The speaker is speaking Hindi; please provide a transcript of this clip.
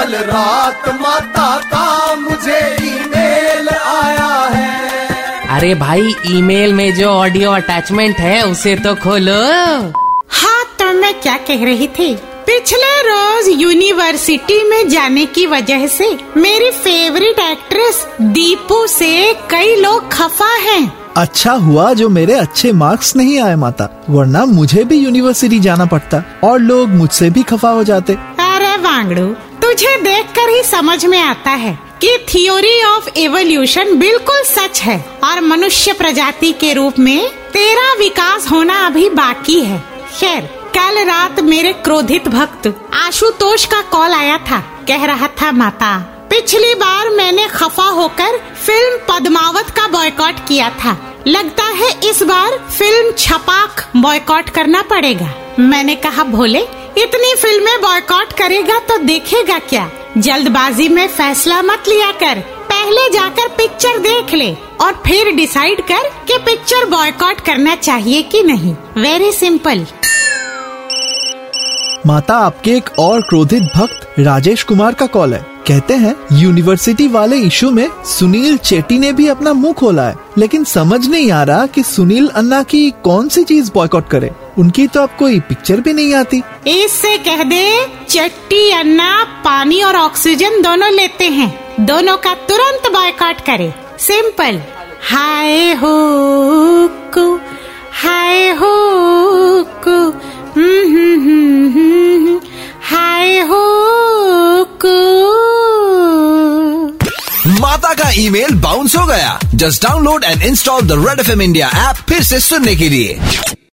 कल रात माता का मुझे ईमेल आया है। अरे भाई ईमेल में जो ऑडियो अटैचमेंट है उसे तो खोलो। हाँ तो मैं क्या कह रही थी? पिछले रोज यूनिवर्सिटी में जाने की वजह से मेरी फेवरेट एक्ट्रेस दीपू से कई लोग खफा हैं। अच्छा हुआ जो मेरे अच्छे मार्क्स नहीं आए माता वरना मुझे भी यूनिवर्सिटी जाना पड़ता और लोग मुझसे भी खफा हो जाते। अरे वांगड़ू तुझे देखकर ही समझ में आता है कि थ्योरी ऑफ़ एवोल्यूशन बिल्कुल सच है और मनुष्य प्रजाति के रूप में तेरा विकास होना अभी बाकी है। खैर, कल रात मेरे क्रोधित भक्त आशुतोष का कॉल आया था। कह रहा था, माता, पिछली बार मैंने खफा होकर फ़िल्म पद्मावत का बॉयकॉट किया था। लगता है इस बार फ़िल्म छपाक बॉयकॉट करना पड़ेगा। मैंने कहा, भोले इतनी फ़िल्में बॉयकॉट करेगा तो देखेगा क्या? जल्दबाजी में फैसला मत लिया कर। पहले जाकर पिक्चर देख ले और फिर डिसाइड कर कि पिक्चर बॉयकॉट करना चाहिए कि नहीं। वेरी सिंपल माता, आपके एक और क्रोधित भक्त राजेश कुमार का कॉल है। कहते हैं यूनिवर्सिटी वाले इशू में सुनील चेटी ने भी अपना मुँह खोला है। लेकिन समझ नहीं आ रहा कि सुनील अन्ना की कौन सी चीज़ बॉयकॉट करे। उनकी तो अब कोई पिक्चर भी नहीं आती। इससे कह दे चट्टी अन्ना पानी और ऑक्सीजन दोनों लेते हैं। दोनों का तुरंत बॉयकॉट करे। सिंपल हाय हो हाय हो को हम्म, हम्म, हम्म, हाय हो माता का ईमेल बाउंस हो गया। Just download and install the red F M India app फिर से सुनने के लिए।